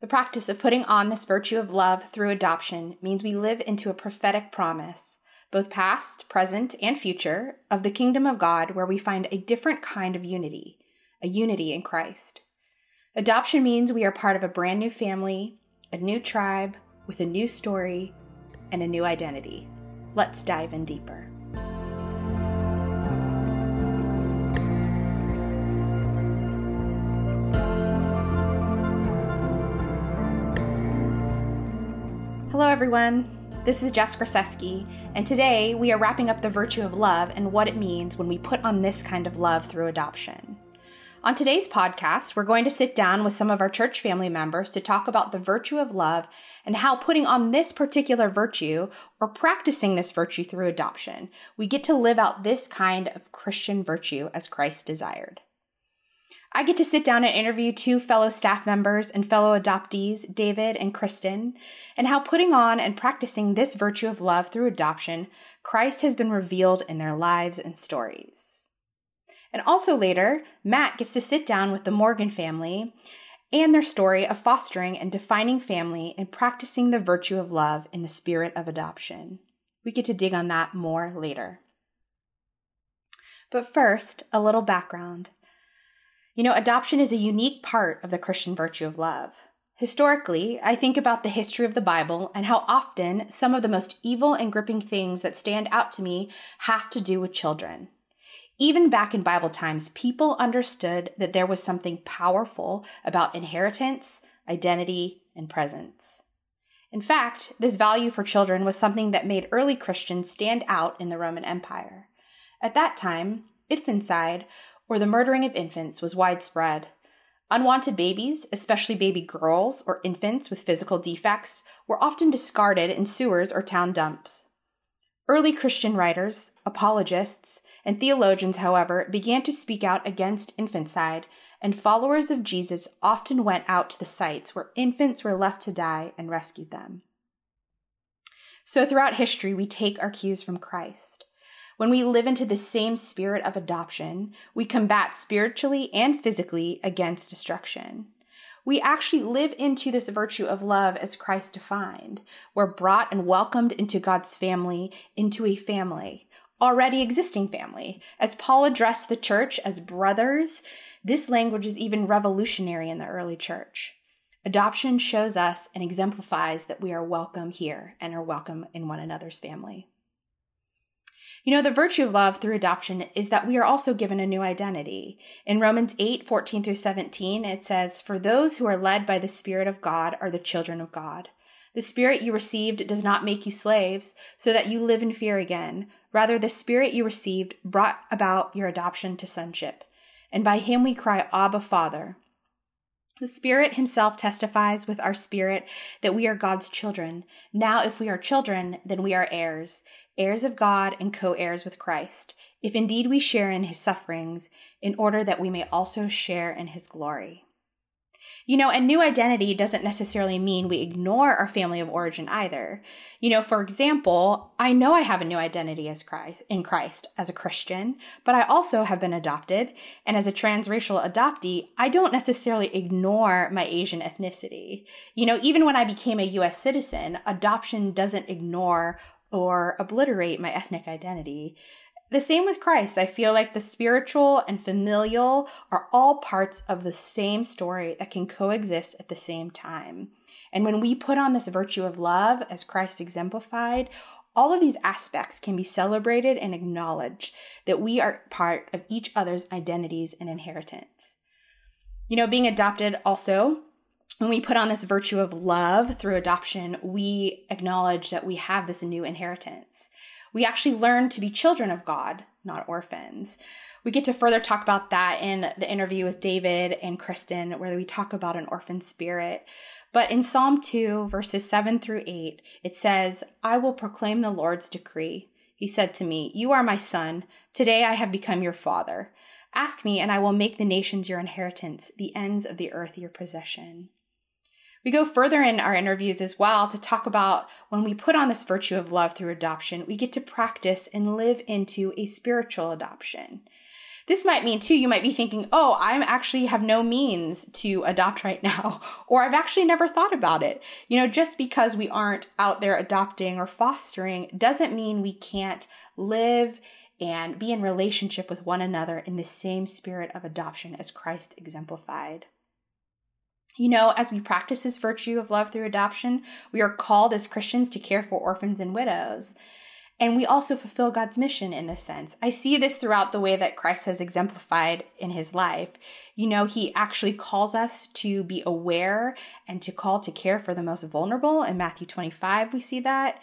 The practice of putting on this virtue of love through adoption means we live into a prophetic promise, both past, present, and future, of the kingdom of God where we find a different kind of unity, a unity in Christ. Adoption means we are part of a brand new family, a new tribe, with a new story and a new identity. Let's dive in deeper. Everyone. This is Jess Grasecki, and today we are wrapping up the virtue of love and what it means when we put on this kind of love through adoption. On today's podcast, we're going to sit down with some of our church family members to talk about the virtue of love and how putting on this particular virtue or practicing this virtue through adoption, we get to live out this kind of Christian virtue as Christ desired. I get to sit down and interview two fellow staff members and fellow adoptees, David and Kristen, and how putting on and practicing this virtue of love through adoption, Christ has been revealed in their lives and stories. And also later, Matt gets to sit down with the Morgan family and their story of fostering and defining family and practicing the virtue of love in the spirit of adoption. We get to dig on that more later. But first, a little background. You know, adoption is a unique part of the Christian virtue of love. Historically, I think about the history of the Bible and how often some of the most evil and gripping things that stand out to me have to do with children. Even back in Bible times, people understood that there was something powerful about inheritance, identity, and presence. In fact, this value for children was something that made early Christians stand out in the Roman Empire. At that time, infanticide or the murdering of infants was widespread. Unwanted babies, especially baby girls or infants with physical defects, were often discarded in sewers or town dumps. Early Christian writers, apologists, and theologians, however, began to speak out against infanticide, and followers of Jesus often went out to the sites where infants were left to die and rescued them. So, throughout history, we take our cues from Christ. When we live into the same spirit of adoption, we combat spiritually and physically against destruction. We actually live into this virtue of love as Christ defined. We're brought and welcomed into God's family, into a family, already existing family. As Paul addressed the church as brothers, this language is even revolutionary in the early church. Adoption shows us and exemplifies that we are welcome here and are welcome in one another's family. You know, the virtue of love through adoption is that we are also given a new identity. In Romans 8, 14 through 17, it says, For those who are led by the Spirit of God are the children of God. The Spirit you received does not make you slaves, so that you live in fear again. Rather, the Spirit you received brought about your adoption to sonship. And by him we cry, Abba, Father. The Spirit Himself testifies with our spirit that we are God's children. Now, if we are children, then we are heirs, heirs of God and co heirs with Christ, if indeed we share in His sufferings, in order that we may also share in His glory. You know, a new identity doesn't necessarily mean we ignore our family of origin either. You know, for example, I know I have a new identity as Christ in Christ as a Christian, but I also have been adopted, and as a transracial adoptee, I don't necessarily ignore my Asian ethnicity. You know, even when I became a US citizen, adoption doesn't ignore or obliterate my ethnic identity. The same with Christ. I feel like the spiritual and familial are all parts of the same story that can coexist at the same time. And when we put on this virtue of love as Christ exemplified, all of these aspects can be celebrated and acknowledged that we are part of each other's identities and inheritance. You know, being adopted also, when we put on this virtue of love through adoption, we acknowledge that we have this new inheritance. We actually learn to be children of God, not orphans. We get to further talk about that in the interview with David and Kristen, where we talk about an orphan spirit. But in Psalm 2, verses 7 through 8, it says, I will proclaim the Lord's decree. He said to me, You are my son. Today I have become your father. Ask me, and I will make the nations your inheritance, the ends of the earth your possession. We go further in our interviews as well to talk about when we put on this virtue of love through adoption, we get to practice and live into a spiritual adoption. This might mean too, you might be thinking, oh, I actually have no means to adopt right now, or I've actually never thought about it. You know, just because we aren't out there adopting or fostering doesn't mean we can't live and be in relationship with one another in the same spirit of adoption as Christ exemplified. You know, as we practice this virtue of love through adoption, we are called as Christians to care for orphans and widows. And we also fulfill God's mission in this sense. I see this throughout the way that Christ has exemplified in his life. You know, he actually calls us to be aware and to call to care for the most vulnerable. In Matthew 25, we see that.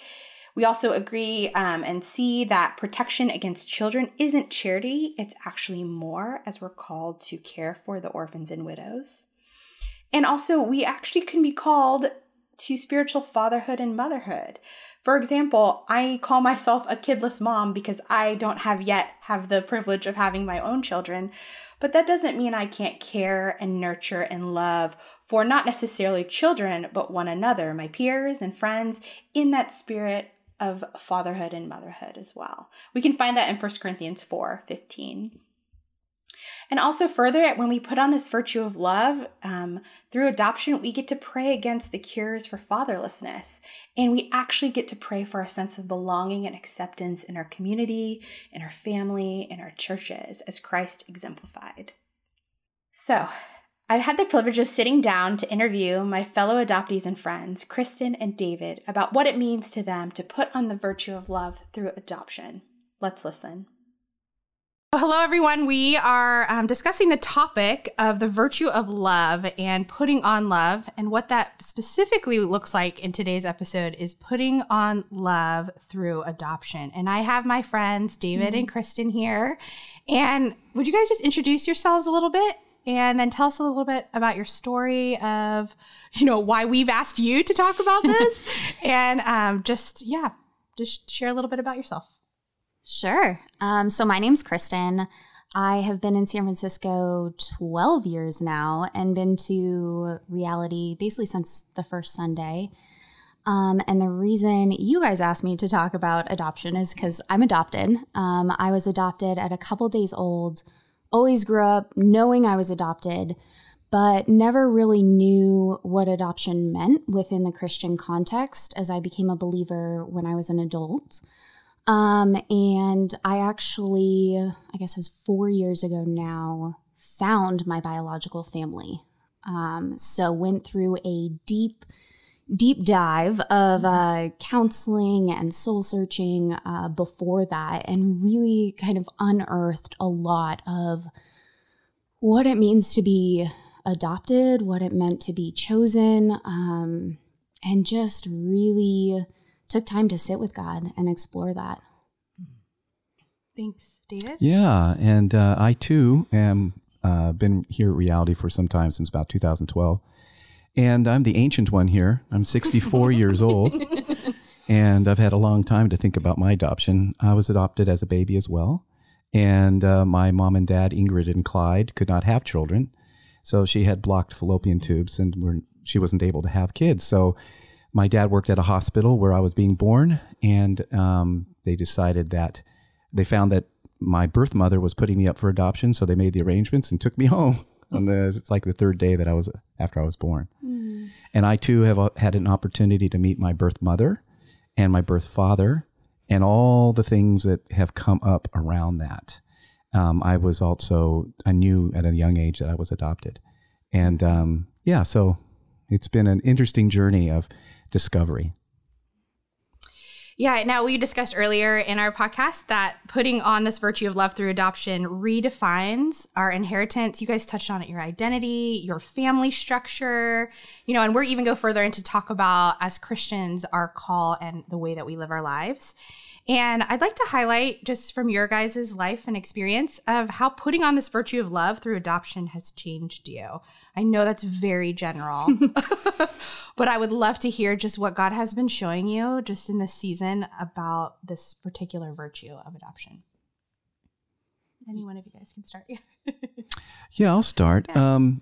We also agree um, and see that protection against children isn't charity, it's actually more as we're called to care for the orphans and widows. And also, we actually can be called to spiritual fatherhood and motherhood. For example, I call myself a kidless mom because I don't have yet have the privilege of having my own children, but that doesn't mean I can't care and nurture and love for not necessarily children, but one another, my peers and friends, in that spirit of fatherhood and motherhood as well. We can find that in 1 Corinthians 4 15. And also, further, when we put on this virtue of love um, through adoption, we get to pray against the cures for fatherlessness. And we actually get to pray for a sense of belonging and acceptance in our community, in our family, in our churches, as Christ exemplified. So, I've had the privilege of sitting down to interview my fellow adoptees and friends, Kristen and David, about what it means to them to put on the virtue of love through adoption. Let's listen. Hello, everyone. We are um, discussing the topic of the virtue of love and putting on love. And what that specifically looks like in today's episode is putting on love through adoption. And I have my friends, David mm-hmm. and Kristen, here. And would you guys just introduce yourselves a little bit? and then tell us a little bit about your story of you know why we've asked you to talk about this and um, just yeah just share a little bit about yourself sure. Um, so my name's kristen. I have been in san francisco 12 years now and been to reality basically since the first sunday. Um, and the reason you guys asked me to talk about adoption is because i'm adopted. Um, i was adopted at a couple days old always grew up knowing I was adopted, but never really knew what adoption meant within the Christian context as I became a believer when I was an adult. Um, and I actually, I guess it was four years ago now, found my biological family. Um, so went through a deep deep dive of uh, counseling and soul searching uh, before that and really kind of unearthed a lot of what it means to be adopted, what it meant to be chosen, um, and just really took time to sit with God and explore that. Thanks, David. Yeah, and uh, I too am uh, been here at Reality for some time since about 2012 and I'm the ancient one here. I'm 64 years old. And I've had a long time to think about my adoption. I was adopted as a baby as well. And uh, my mom and dad, Ingrid and Clyde, could not have children. So she had blocked fallopian tubes and were, she wasn't able to have kids. So my dad worked at a hospital where I was being born. And um, they decided that they found that my birth mother was putting me up for adoption. So they made the arrangements and took me home on the it's like the third day that I was after I was born. Mm. And I too have uh, had an opportunity to meet my birth mother and my birth father and all the things that have come up around that. Um, I was also I knew at a young age that I was adopted, and um, yeah, so it's been an interesting journey of discovery. Yeah. Now, we discussed earlier in our podcast that putting on this virtue of love through adoption redefines our inheritance. You guys touched on it your identity, your family structure, you know, and we're even go further into talk about as Christians our call and the way that we live our lives. And I'd like to highlight just from your guys' life and experience of how putting on this virtue of love through adoption has changed you. I know that's very general, but I would love to hear just what God has been showing you just in this season about this particular virtue of adoption. Any one of you guys can start. yeah, I'll start. Yeah. Um,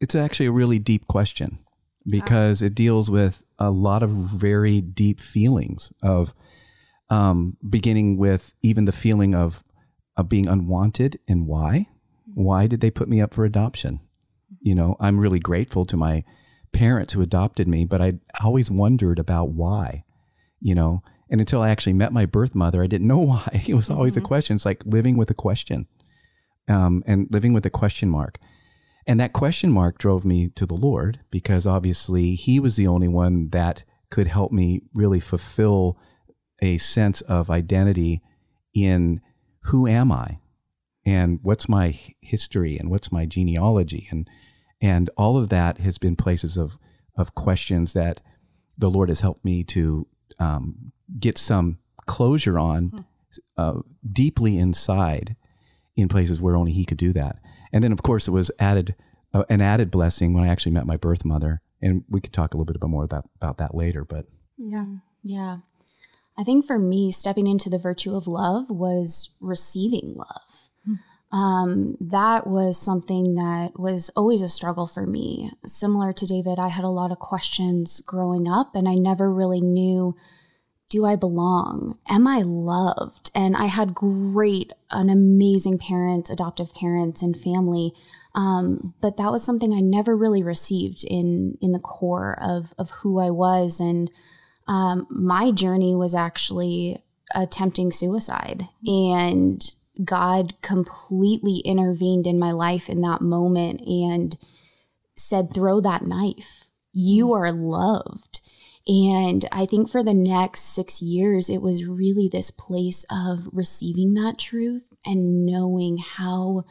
it's actually a really deep question because it deals with a lot of very deep feelings of um, beginning with even the feeling of of being unwanted and why. Why did they put me up for adoption? You know, I'm really grateful to my parents who adopted me, but I always wondered about why, you know. And until I actually met my birth mother, I didn't know why. It was always a question. It's like living with a question um, and living with a question mark. And that question mark drove me to the Lord because obviously He was the only one that could help me really fulfill a sense of identity in who am I and what's my history and what's my genealogy and and all of that has been places of of questions that the Lord has helped me to um, get some closure on uh, deeply inside in places where only He could do that. And then, of course, it was added uh, an added blessing when I actually met my birth mother, and we could talk a little bit more about about that later. But Yeah. Yeah. I think for me, stepping into the virtue of love was receiving love. Um, that was something that was always a struggle for me. Similar to David, I had a lot of questions growing up, and I never really knew do I belong? Am I loved? And I had great, an amazing parents, adoptive parents, and family. Um, but that was something I never really received in in the core of of who I was. And um, my journey was actually attempting suicide, and God completely intervened in my life in that moment and said, "Throw that knife. You are loved." And I think for the next six years, it was really this place of receiving that truth and knowing how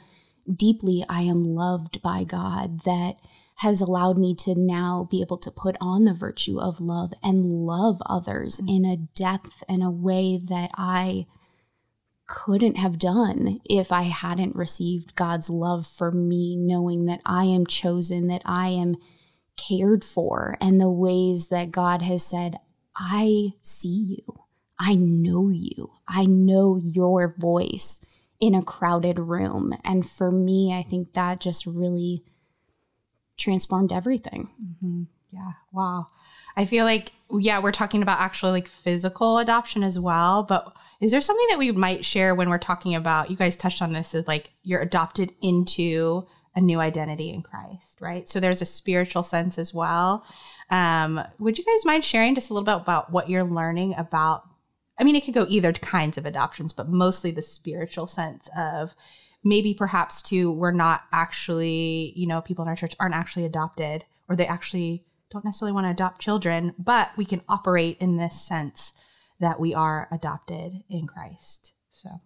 deeply I am loved by God that has allowed me to now be able to put on the virtue of love and love others mm. in a depth and a way that I couldn't have done if I hadn't received God's love for me, knowing that I am chosen, that I am cared for, and the ways that God has said, I see you, I know you, I know your voice in a crowded room. And for me, I think that just really transformed everything. Yeah. Wow. I feel like, yeah, we're talking about actually like physical adoption as well. But is there something that we might share when we're talking about, you guys touched on this, is like you're adopted into a new identity in Christ, right? So there's a spiritual sense as well. Um, would you guys mind sharing just a little bit about what you're learning about? I mean, it could go either kinds of adoptions, but mostly the spiritual sense of maybe perhaps too, we're not actually, you know, people in our church aren't actually adopted or they actually don't necessarily want to adopt children, but we can operate in this sense that we are adopted in Christ. So,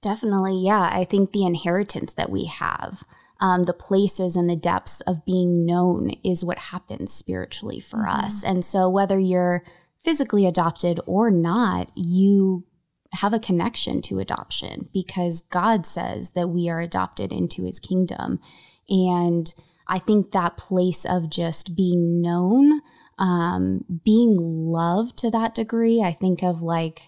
Definitely, yeah. I think the inheritance that we have, um, the places and the depths of being known is what happens spiritually for us. And so, whether you're physically adopted or not, you have a connection to adoption because God says that we are adopted into his kingdom. And I think that place of just being known, um, being loved to that degree, I think of like,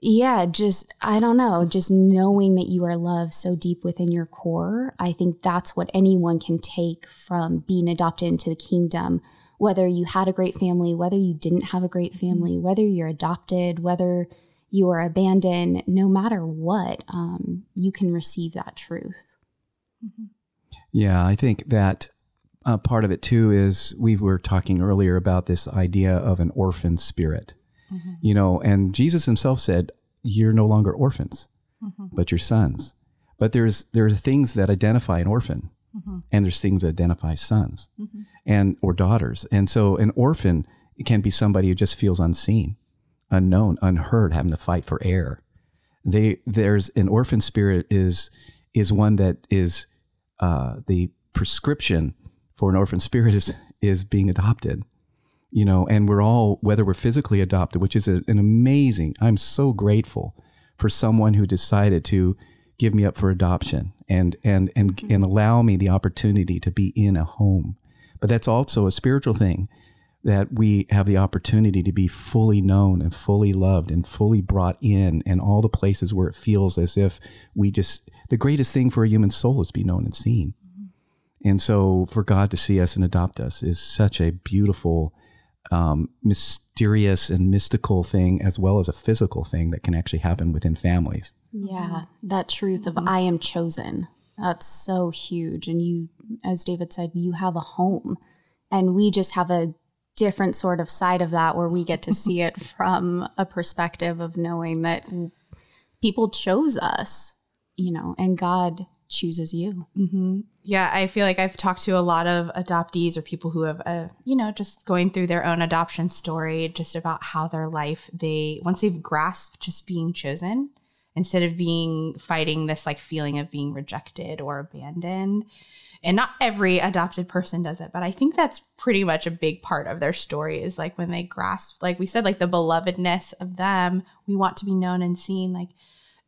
yeah, just, I don't know, just knowing that you are loved so deep within your core. I think that's what anyone can take from being adopted into the kingdom. Whether you had a great family, whether you didn't have a great family, whether you're adopted, whether you are abandoned, no matter what, um, you can receive that truth. Mm-hmm. Yeah, I think that uh, part of it too is we were talking earlier about this idea of an orphan spirit, mm-hmm. you know, and Jesus himself said, "You're no longer orphans, mm-hmm. but you're sons." But there's there are things that identify an orphan, and there's things that identify sons, and or daughters, and so an orphan can be somebody who just feels unseen, unknown, unheard, having to fight for air. They there's an orphan spirit is is one that is uh, the prescription for an orphan spirit is is being adopted. You know and we're all whether we're physically adopted which is a, an amazing i'm so grateful for someone who decided to give me up for adoption and and and and allow me the opportunity to be in a home. But that's also a spiritual thing that we have the opportunity to be fully known and fully loved and fully brought in and all the places where it feels as if we just the greatest thing for a human soul is be known and seen and so for god to see us and adopt us is such a beautiful um, mysterious and mystical thing as well as a physical thing that can actually happen within families. Yeah, that truth of I am chosen. That's so huge. And you, as David said, you have a home. And we just have a different sort of side of that where we get to see it from a perspective of knowing that people chose us, you know, and God chooses you. Yeah, I feel like I've talked to a lot of adoptees or people who have, uh, you know, just going through their own adoption story, just about how their life, they, once they've grasped just being chosen, instead of being fighting this like feeling of being rejected or abandoned. And not every adopted person does it, but I think that's pretty much a big part of their story is like when they grasp, like we said, like the belovedness of them, we want to be known and seen. Like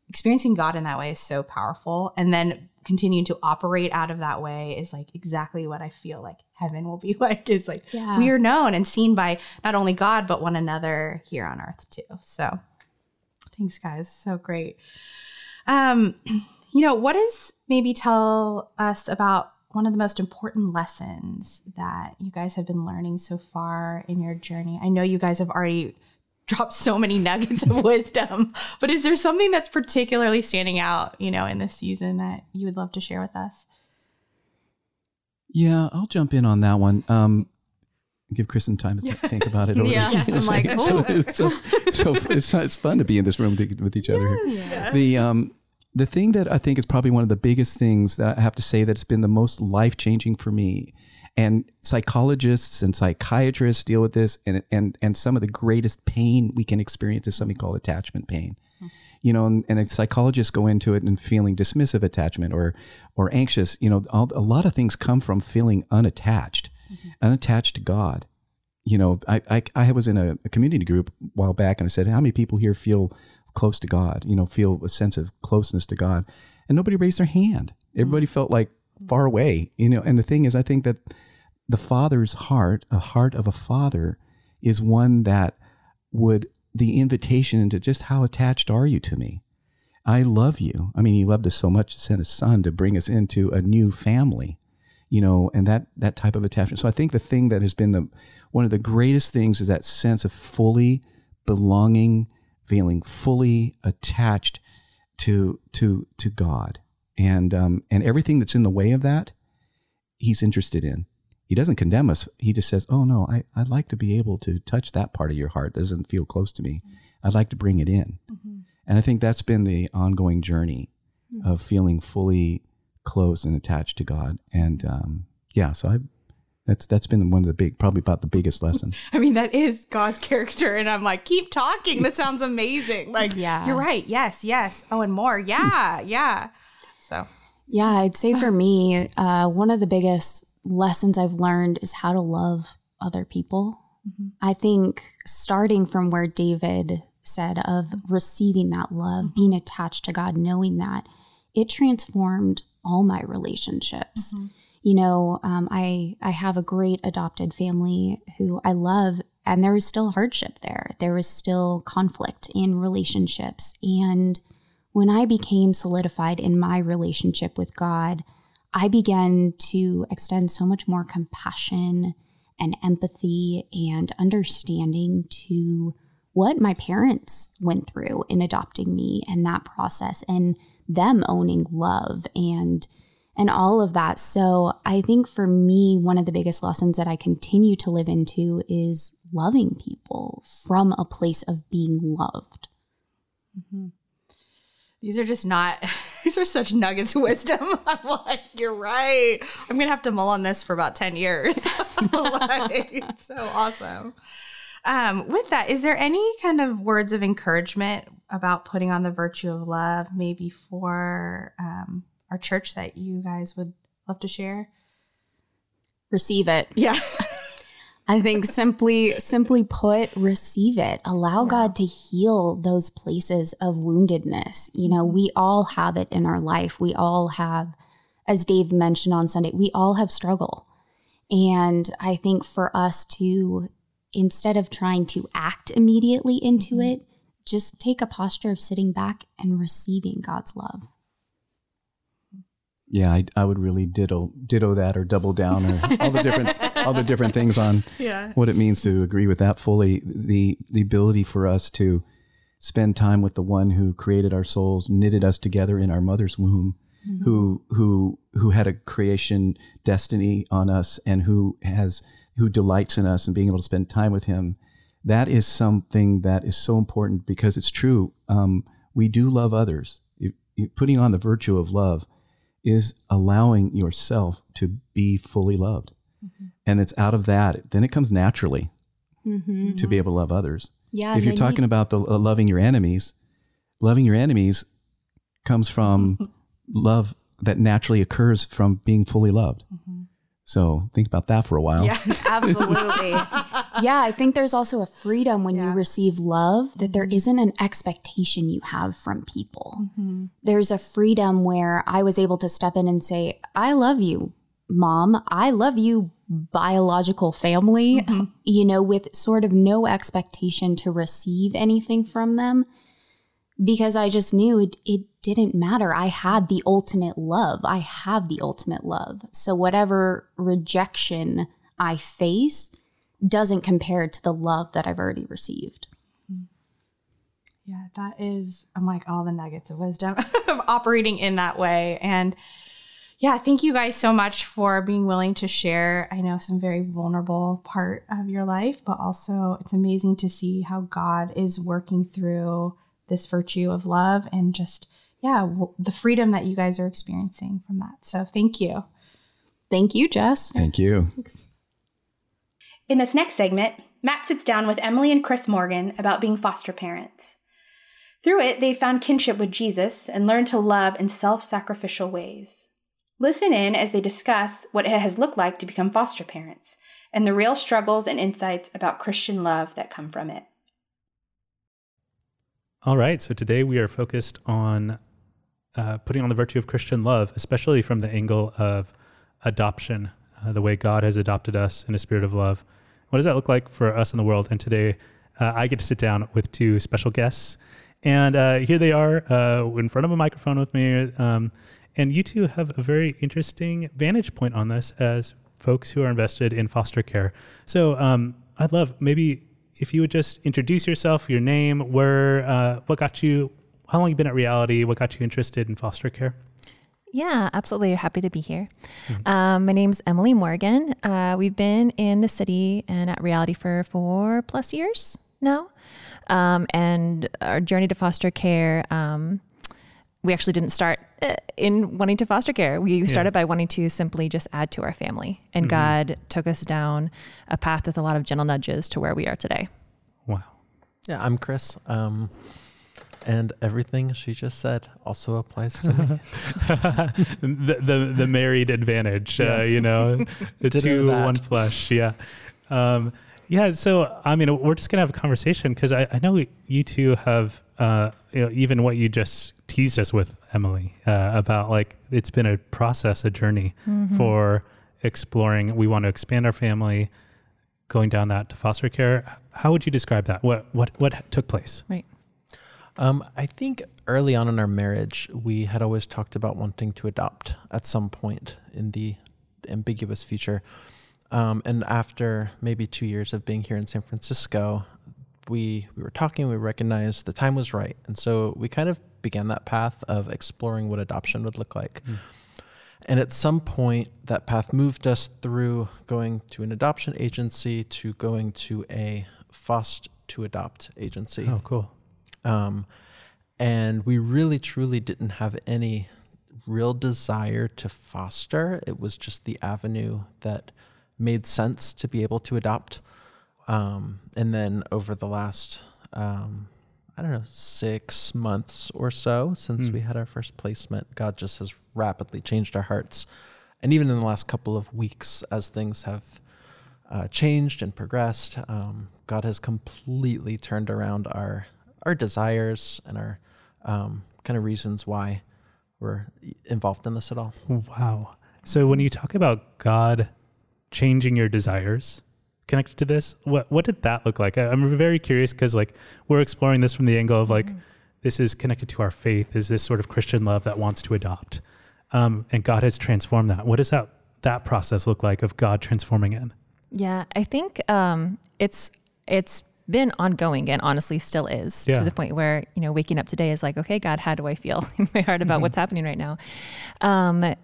experiencing God in that way is so powerful. And then continuing to operate out of that way is like exactly what I feel like heaven will be like is like Yeah. we are known and seen by not only God, but one another here on earth too. So thanks guys. So great. Um, you know, what is maybe tell us about one of the most important lessons that you guys have been learning so far in your journey? I know you guys have already dropped so many nuggets of wisdom, but is there something that's particularly standing out, you know, in this season that you would love to share with us? Yeah, I'll jump in on that one. Um, give Kristen time to th- think about it. Over Yeah, I'm like, so, so, so it's, it's fun to be in this room with, with each other. The um, the thing that I think is probably one of the biggest things that I have to say that's been the most life changing for me, and psychologists and psychiatrists deal with this, and and and some of the greatest pain we can experience is something called attachment pain. Mm-hmm. You know, and, and psychologists go into it and feeling dismissive attachment or or anxious. You know, all, a lot of things come from feeling unattached, mm-hmm. unattached to God you know, I, I, I was in a, a community group a while back and I said, how many people here feel close to God, you know, feel a sense of closeness to God? And nobody raised their hand. Everybody mm. felt like far away, you know. And the thing is, I think that the father's heart, a heart of a father, is one that would, the invitation into just how attached are you to me? I love you. I mean, he loved us so much to send his son to bring us into a new family you know, and that that type of attachment. So I think the thing that has been the one of the greatest things is that sense of fully belonging, feeling fully attached to to to God, and um, and everything that's in the way of that, He's interested in. He doesn't condemn us. He just says, "Oh no, I I'd like to be able to touch that part of your heart that doesn't feel close to me. I'd like to bring it in." And I think that's been the ongoing journey of feeling fully close and attached to God. And um, yeah, so I that's that's been one of the big, probably about the biggest lessons. I mean, that is God's character. And I'm like, keep talking. That sounds amazing. Like, Yeah. you're right. Yes, yes. Oh, and more. Yeah, yeah. So, Yeah, I'd say for me, uh, one of the biggest lessons I've learned is how to love other people. Mm-hmm. I think starting from where David said of receiving that love, mm-hmm. being attached to God, knowing that it transformed all my relationships. Mm-hmm. You know, um, I I have a great adopted family who I love, and there was still hardship there. There was still conflict in relationships, and when I became solidified in my relationship with God, I began to extend so much more compassion and empathy and understanding to what my parents went through in adopting me and that process and them owning love and and all of that. So I think for me one of the biggest lessons that I continue to live into is loving people from a place of being loved. these are just not, these are such nuggets of wisdom. I'm like, you're right. I'm going to have to mull on this for about 10 years. like, so awesome. Um, with that, is there any kind of words of encouragement about putting on the virtue of love, maybe for um, our church that you guys would love to share? Receive it. Yeah. I think simply simply put, receive it. Allow God to heal those places of woundedness. You know, we all have it in our life. We all have, as Dave mentioned on Sunday, we all have struggle. And I think for us to, instead of trying to act immediately into mm-hmm. it, just take a posture of sitting back and receiving God's love. Yeah, I, I would really ditto ditto that or double down or all the different all the different things on Yeah. what it means to agree with that fully. The the ability for us to spend time with the one who created our souls, knitted us together in our mother's womb, who who who had a creation destiny on us and who has who delights in us and being able to spend time with him. That is something that is so important because it's true. Um, we do love others. You- you- putting on the virtue of love is allowing yourself to be fully loved. And it's out of that, then it comes naturally to be able to love others. Yeah. if you're talking about the uh, loving your enemies, loving your enemies comes from love that naturally occurs from being fully loved. So think about that for a while. Yeah. Absolutely. yeah, I think there's also a freedom when you receive love that there isn't an expectation you have from people. Mm-hmm. There's a freedom where I was able to step in and say, I love you, mom. I love you, biological family, mm-hmm. you know, with sort of no expectation to receive anything from them because I just knew it, it didn't matter. I had the ultimate love. I have the ultimate love. So whatever rejection I face doesn't compare to the love that I've already received. Yeah, that is, I'm like all the nuggets of wisdom of operating in that way. And yeah, thank you guys so much for being willing to share. I know some very vulnerable part of your life, but also it's amazing to see how God is working through this virtue of love and just, yeah, w- the freedom that you guys are experiencing from that. So thank you. Thank you, Jess. Thank you. Thanks. In this next segment, Matt sits down with Emily and Chris Morgan about being foster parents. Through it, they found kinship with Jesus and learned to love in self sacrificial ways. Listen in as they discuss what it has looked like to become foster parents and the real struggles and insights about Christian love that come from it. All right. So today we are focused on uh, putting on the virtue of Christian love, especially from the angle of adoption, uh, the way God has adopted us in a spirit of love. What does that look like for us in the world? And today uh, I get to sit down with two special guests. And uh, here they are uh, in front of a microphone with me. Um, and you two have a very interesting vantage point on this as folks who are invested in foster care. So um, I'd love maybe if you would just introduce yourself, your name, where, uh, what got you, how long you been at Reality, what got you interested in foster care? Yeah, absolutely. Happy to be here. Um, my name's Emily Morgan. Uh, we've been in the city and at Reality for four plus years now. Um, and our journey to foster care, um, we actually didn't start uh, in wanting to foster care. We started by wanting to simply just add to our family. And God took us down a path with a lot of gentle nudges to where we are today. Wow. Yeah, I'm Chris. Um, and everything she just said also applies to me. the, the the married advantage, uh, you know, the two one flesh. Yeah, um, yeah. So I mean, we're just gonna have a conversation because I, I know you two have, uh, you know, even what you just teased us with, Emily, uh, about like it's been a process, a journey for exploring. We want to expand our family, going down that to foster care. How would you describe that? What what what took place? Right. Um, I think early on in our marriage, we had always talked about wanting to adopt at some point in the ambiguous future. Um, and after maybe two years of being here in San Francisco, we we were talking. We recognized the time was right, and so we kind of began that path of exploring what adoption would look like. And at some point, that path moved us through going to an adoption agency to going to a FOST to adopt agency. Oh, cool. Um, and we really truly didn't have any real desire to foster. It was just the avenue that made sense to be able to adopt. Um, and then over the last, um, I don't know, six months or so since Hmm. we had our first placement, God just has rapidly changed our hearts. And even in the last couple of weeks, as things have uh, changed and progressed, um, God has completely turned around our our desires and our um, kind of reasons why we're involved in this at all. Wow. So when you talk about God changing your desires connected to this, what what did that look like? I, I'm very curious because like we're exploring this from the angle of like this is connected to our faith. Is this sort of Christian love that wants to adopt? um, and God has transformed that. What does that that process look like of God transforming it? Yeah, I think um, it's it's been ongoing and honestly still is Yeah. to the point where you know waking up today is like, okay, God, how do I feel in my heart about what's happening right now? Um,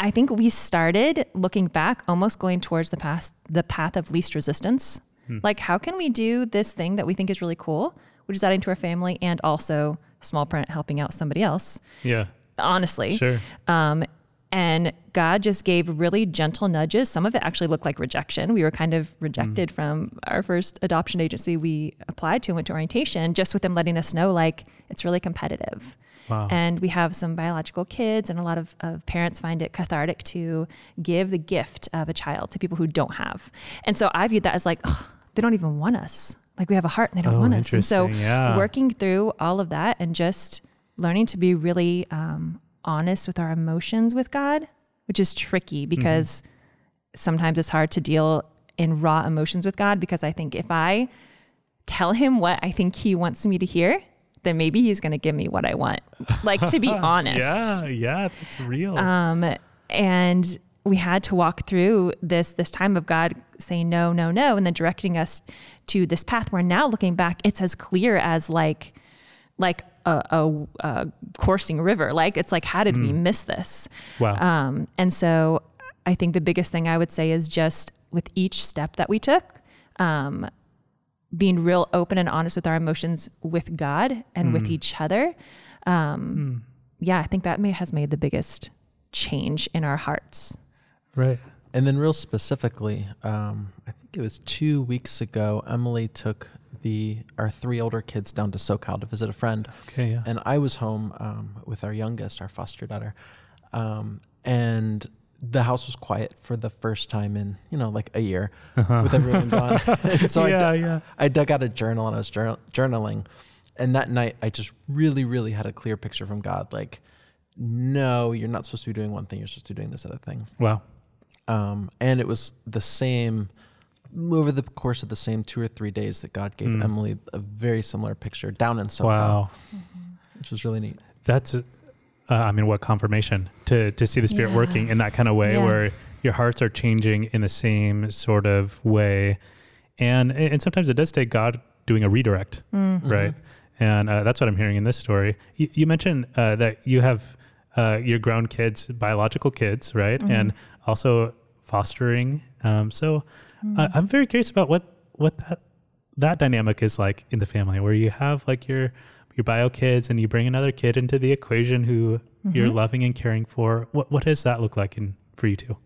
I think we started looking back, almost going towards the past, the path of least resistance. Like, how can we do this thing that we think is really cool, which is adding to our family and also small print helping out somebody else? Yeah, Honestly, sure. um, and God just gave really gentle nudges. Some of it actually looked like rejection. We were kind of rejected from our first adoption agency we applied to and went to orientation, just with them letting us know like it's really competitive. Wow. And we have some biological kids, and a lot of, of parents find it cathartic to give the gift of a child to people who don't have. And so I viewed that as like, they don't even want us. Like we have a heart and they don't Oh, want us. And so. Yeah. working through all of that and just learning to be really um, honest with our emotions with God, which is tricky because sometimes it's hard to deal in raw emotions with God because I think if I tell him what I think he wants me to hear, then maybe he's going to give me what I want. Like to be honest. Yeah, yeah, that's real. Um, and we had to walk through this this time of God saying no, no, no, and then directing us to this path where now looking back, it's as clear as like like a, a, a coursing river. Like it's like, how did we miss this? wow. Um, and so I think the biggest thing I would say is just with each step that we took, um, being real open and honest with our emotions with God and with each other. Um, Yeah, I think that may, has made the biggest change in our hearts. right. And then, real specifically, um, I think it was two weeks ago. Emily took the our three older kids down to SoCal to visit a friend, Okay. Yeah. and I was home um, with our youngest, our foster daughter, um, and the house was quiet for the first time in you know like a year with everyone gone. So I, Uh-huh. yeah. dug- yeah. I dug out a journal and I was journal- journaling, and that night I just really, really had a clear picture from God, like. No, you're not supposed to be doing one thing. You're supposed to be doing this other thing Wow. um, and it was the same over the course of the same two or three days that God gave Mm. Emily a very similar picture down in SoCal, Wow. which was really neat. That's, uh, I mean, what confirmation to to see the Spirit Yeah. working in that kind of way, Yeah. where your hearts are changing in the same sort of way, and and sometimes it does take God doing a redirect, right? And uh, that's what I'm hearing in this story. You, you mentioned uh, that you have uh, your grown kids, biological kids, right, and also fostering. Um, so Hmm. I I'm very curious about what what that that dynamic is like in the family, where you have like your your bio kids and you bring another kid into the equation who you're mm-hmm. loving and caring for. What what does that look like in for you two?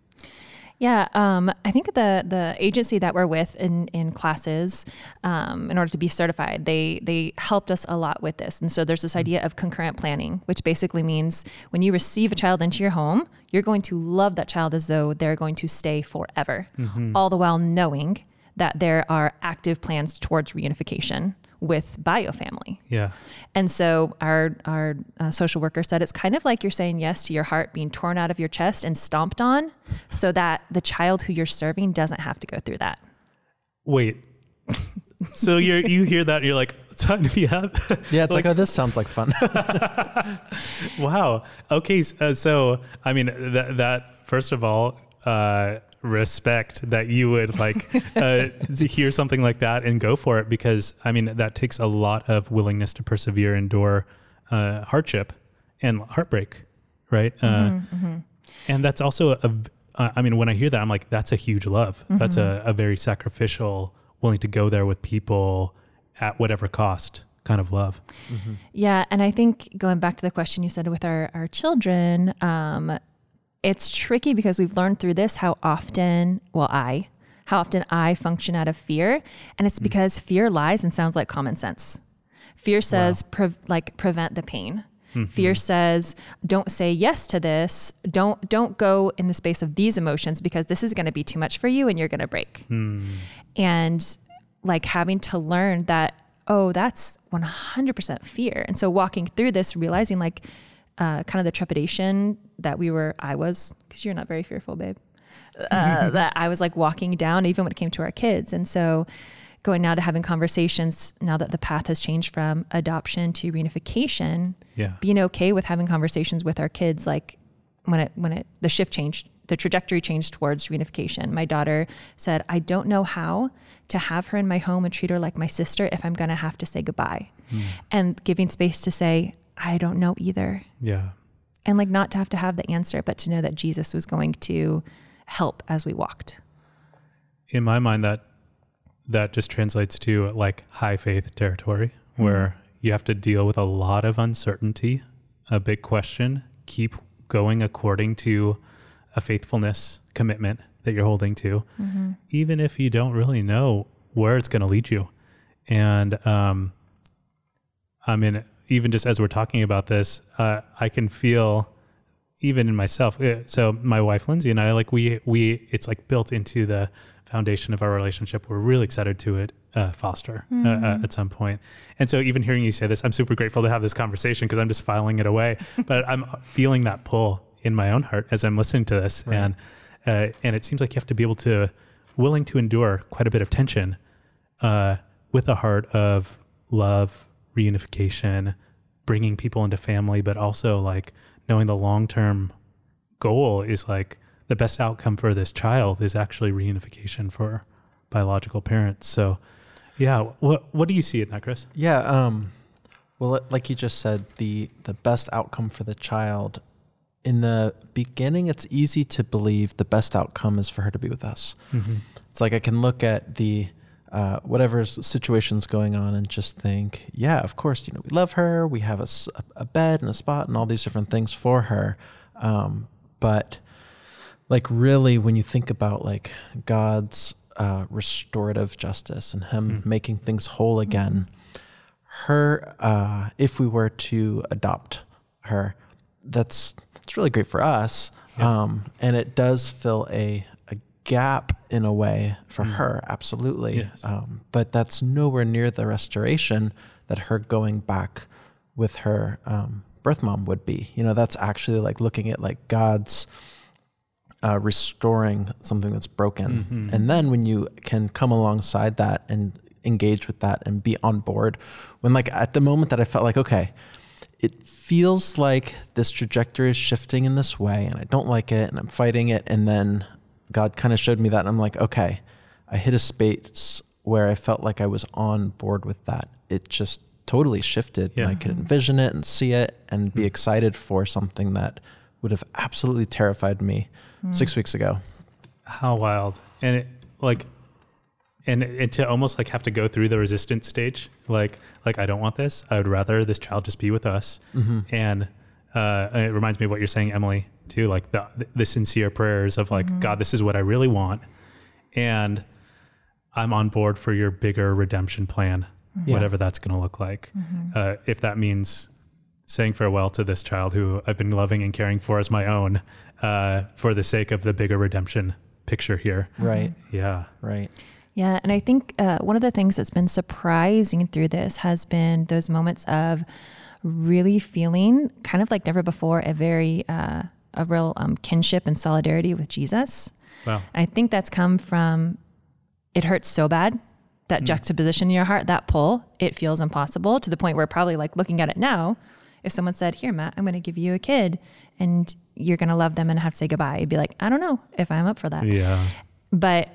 Yeah, um, I think the the agency that we're with in in classes, um, in order to be certified, they they helped us a lot with this. And so there's this idea of concurrent planning, which basically means when you receive a child into your home, you're going to love that child as though they're going to stay forever, all the while knowing that there are active plans towards reunification with bio family. Yeah. And so our our uh, social worker said it's kind of like you're saying yes to your heart being torn out of your chest and stomped on, so that the child who you're serving doesn't have to go through that. Wait. so you're you hear that and you're like, time to be up. Yeah, it's like, oh, this sounds like fun. wow. Okay. s- Uh, so I mean that that first of all, uh, respect that you would like uh, to hear something like that and go for it because I mean that takes a lot of willingness to persevere, endure uh, hardship and heartbreak, right? Uh, and that's also a. v- uh, I mean, when I hear that, I'm like, that's a huge love. That's a, a very sacrificial, willing to go there with people at whatever cost kind of love. Yeah, and I think going back to the question you said with our our children, um, it's tricky because we've learned through this how often, well, I, how often I function out of fear, and it's hmm. because fear lies and sounds like common sense. Fear says pre- like prevent the pain. Mm-hmm. Fear says don't say yes to this. Don't don't go in the space of these emotions because this is going to be too much for you and you're going to break. Hmm. And like having to learn that oh that's 100% fear. And so walking through this realizing like uh, kind of the trepidation that we were I was cuz you're not very fearful babe. Uh, that I was like walking down even when it came to our kids. And so going now to having conversations now that the path has changed from adoption to reunification Yeah. being okay with having conversations with our kids like when it when it the shift changed, the trajectory changed towards reunification. My daughter said, "I don't know how to have her in my home and treat her like my sister if I'm going to have to say goodbye." And giving space to say, "I don't know either." Yeah. And like not to have to have the answer, but to know that Jesus was going to help as we walked. in my mind that that just translates to like high faith territory where you have to deal with a lot of uncertainty a big question keep going according to a faithfulness commitment that you're holding to even if you don't really know where it's going to lead you and um i mean even just as we're talking about this uh, i can feel even in myself uh, so my wife lindsay and i like we we it's like built into the foundation of our relationship. We're really excited to it uh, foster uh, uh, at some point. and so even hearing you say this i'm super grateful to have this conversation because i'm just filing it away. But i'm feeling that pull in my own heart as i'm listening to this. And uh, and it seems like you have to be able to willing to endure quite a bit of tension uh, with a heart of love, reunification, bringing people into family, but also like knowing the long term goal is like the best outcome for this child is actually reunification for biological parents. So, yeah, what what do you see in that, Chris? Yeah. Um, well, like you just said, the the best outcome for the child. In the beginning, it's easy to believe the best outcome is for her to be with us. It's like I can look at the uh, whatever situation's going on and just think, yeah, of course, you know, we love her. We have a bed and a spot and all these different things for her. Um, but like really, when you think about like God's uh, restorative justice and Him making things whole again, her, uh, if we were to adopt her, that's it's really great for us, um, and it does fill a a gap in a way for her, absolutely. Yes. Um, but that's nowhere near the restoration that her going back with her um, birth mom would be. You know, that's actually like looking at like God's uh, restoring something that's broken. And then when you can come alongside that and engage with that and be on board, when like at the moment that I felt like, okay, it feels like this trajectory is shifting in this way and I don't like it and I'm fighting it. And then God kind of showed me that. And I'm like, okay, I hit a space where I felt like I was on board with that. It just totally shifted and Yeah. I could envision it and see it and be hmm. excited for something that would have absolutely terrified me hmm. six weeks ago. How wild. And it like and, and to almost like have to go through the resistance stage like like i don't want this i would rather this child just be with us mm-hmm. and uh, it reminds me of what you're saying emily too like the, the sincere prayers of like god this is what i really want and i'm on board for your bigger redemption plan Yeah. whatever that's going to look like uh, if that means saying farewell to this child who i've been loving and caring for as my own uh, for the sake of the bigger redemption picture here Right. yeah Right. Yeah, and I think uh, one of the things that's been surprising through this has been those moments of really feeling kind of like never before a very uh, a real um, kinship and solidarity with Jesus. wow I think that's come from it hurts so bad that juxtaposition in your heart, that pull, it feels impossible to the point where probably like looking at it now, if someone said, "Here, Matt, I'm going to give you a kid, and you're going to love them and have to say goodbye," you'd be like, "I don't know if I'm up for that." yeah but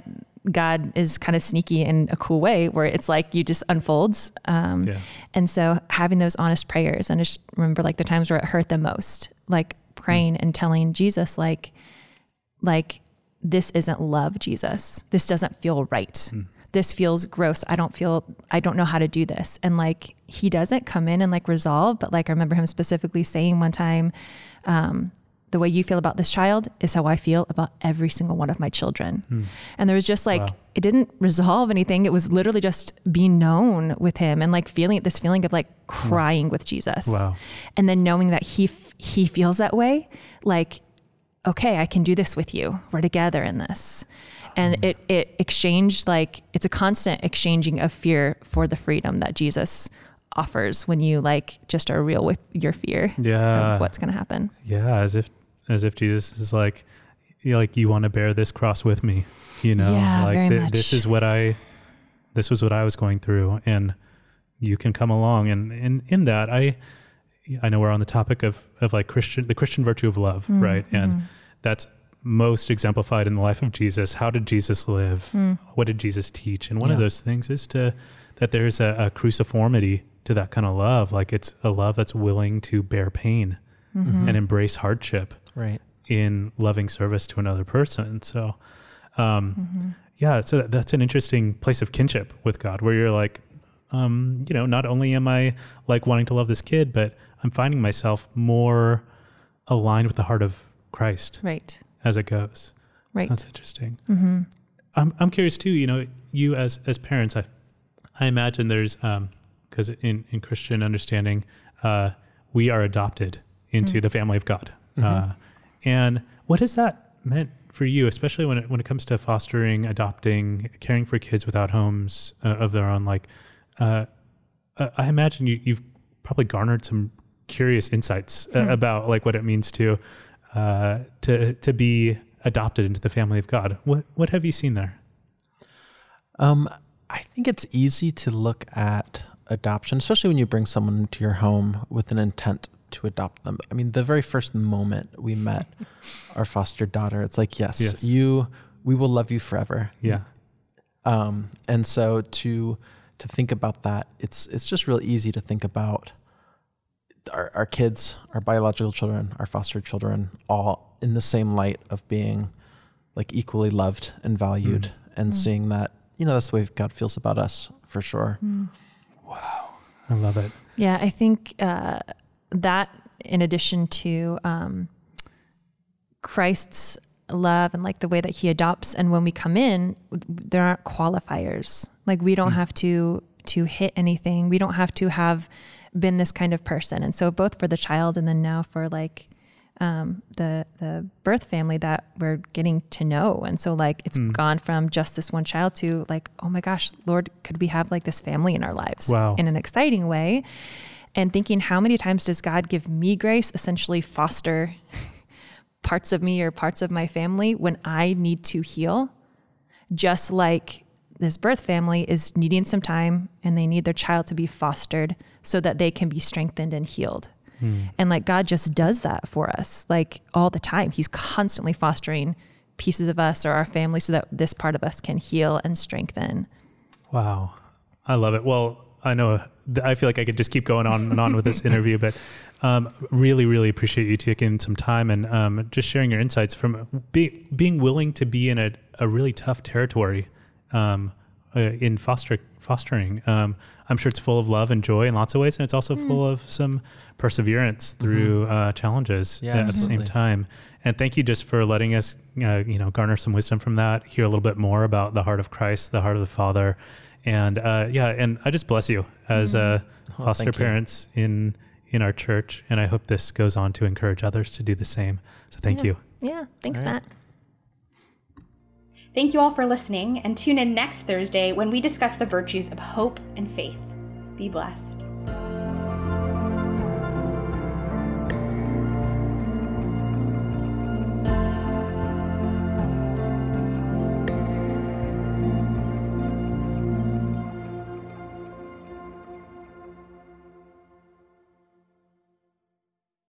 God is kind of sneaky in a cool way where it's like you just unfolds. Um, Yeah. And so having those honest prayers and just remember like the times where it hurt the most, like praying and telling Jesus, like, like this isn't love, Jesus. This doesn't feel right. This feels gross. I don't feel, I don't know how to do this. And like, he doesn't come in and like resolve, but like, I remember him specifically saying one time, um, the way you feel about this child is how I feel about every single one of my children. Hmm. And there was just like, Wow. it didn't resolve anything. It was literally just being known with him and like feeling this feeling of like hmm. crying with Jesus. Wow. And then knowing that he, f- he feels that way, like, okay, I can do this with you. We're together in this. And hmm. it, it exchanged like, it's a constant exchanging of fear for the freedom that Jesus offers when you like just are real with your fear Yeah. of what's going to happen. Yeah, as if as if Jesus is like, you like you want to bear this cross with me, you know, Yeah, like much. this is what I, this was what I was going through, and you can come along, and and in that I, I know we're on the topic of of like Christian the Christian virtue of love, mm, right? And mm-hmm. that's most exemplified in the life of Jesus. How did Jesus live? Mm. What did Jesus teach? And one of those things is to that there's a, a cruciformity to that kind of love. Like it's a love that's willing to bear pain mm-hmm. and embrace hardship Right. in loving service to another person. So, um, yeah, so that, that's an interesting place of kinship with God, where you're like, um, you know, not only am I like wanting to love this kid, but I'm finding myself more aligned with the heart of Christ Right. as it goes. Right. That's interesting. I'm I'm curious too. You know, you as as parents, I I imagine there's because in in Christian understanding, uh, we are adopted into the family of God. Uh, and what has that meant for you, especially when it when it comes to fostering, adopting, caring for kids without homes uh, of their own? Like, uh, uh, I imagine you you've probably garnered some curious insights uh, about like what it means to uh, to to be adopted into the family of God. What what have you seen there? Um, I think it's easy to look at adoption, especially when you bring someone into your home with an intent to adopt them. I mean, the very first moment we met our foster daughter, it's like, yes, Yes. you, we will love you forever. Yeah. Um, and so to to think about that, it's it's just real easy to think about our, our kids, our biological children, our foster children, all in the same light of being like equally loved and valued, and seeing that you know that's the way God feels about us for sure. Wow. I love it. Yeah, I think uh, that, in addition to um, Christ's love and like the way that he adopts, and when we come in, there aren't qualifiers. Like we don't have to to hit anything. We don't have to have been this kind of person. And so both for the child and then now for like um, the the birth family that we're getting to know. And so like it's gone from just this one child to like, oh my gosh, Lord, could we have like this family in our lives Wow. in an exciting way? And thinking, how many times does God give me grace, essentially foster parts of me or parts of my family when I need to heal? Just like this birth family is needing some time and they need their child to be fostered so that they can be strengthened and healed. Hmm. And like God just does that for us, like all the time. He's constantly fostering pieces of us or our family so that this part of us can heal and strengthen. Wow. I love it. Well, I know I feel like I could just keep going on and on with this interview, but um, really, really appreciate you taking some time and um, just sharing your insights from be, being willing to be in a, a really tough territory um, uh, in foster fostering. Um, I'm sure it's full of love and joy in lots of ways, and it's also full of some perseverance through uh, challenges Yeah, at the same time. And thank you just for letting us, uh, you know, garner some wisdom from that. Hear a little bit more about the heart of Christ, the heart of the Father, and uh, yeah. And I just bless you as uh, Oh, foster you. parents in in our church, and I hope this goes on to encourage others to do the same. So thank you. Yeah. Thanks, All right. Matt. Thank you all for listening, and tune in next Thursday when we discuss the virtues of hope and faith. Be blessed.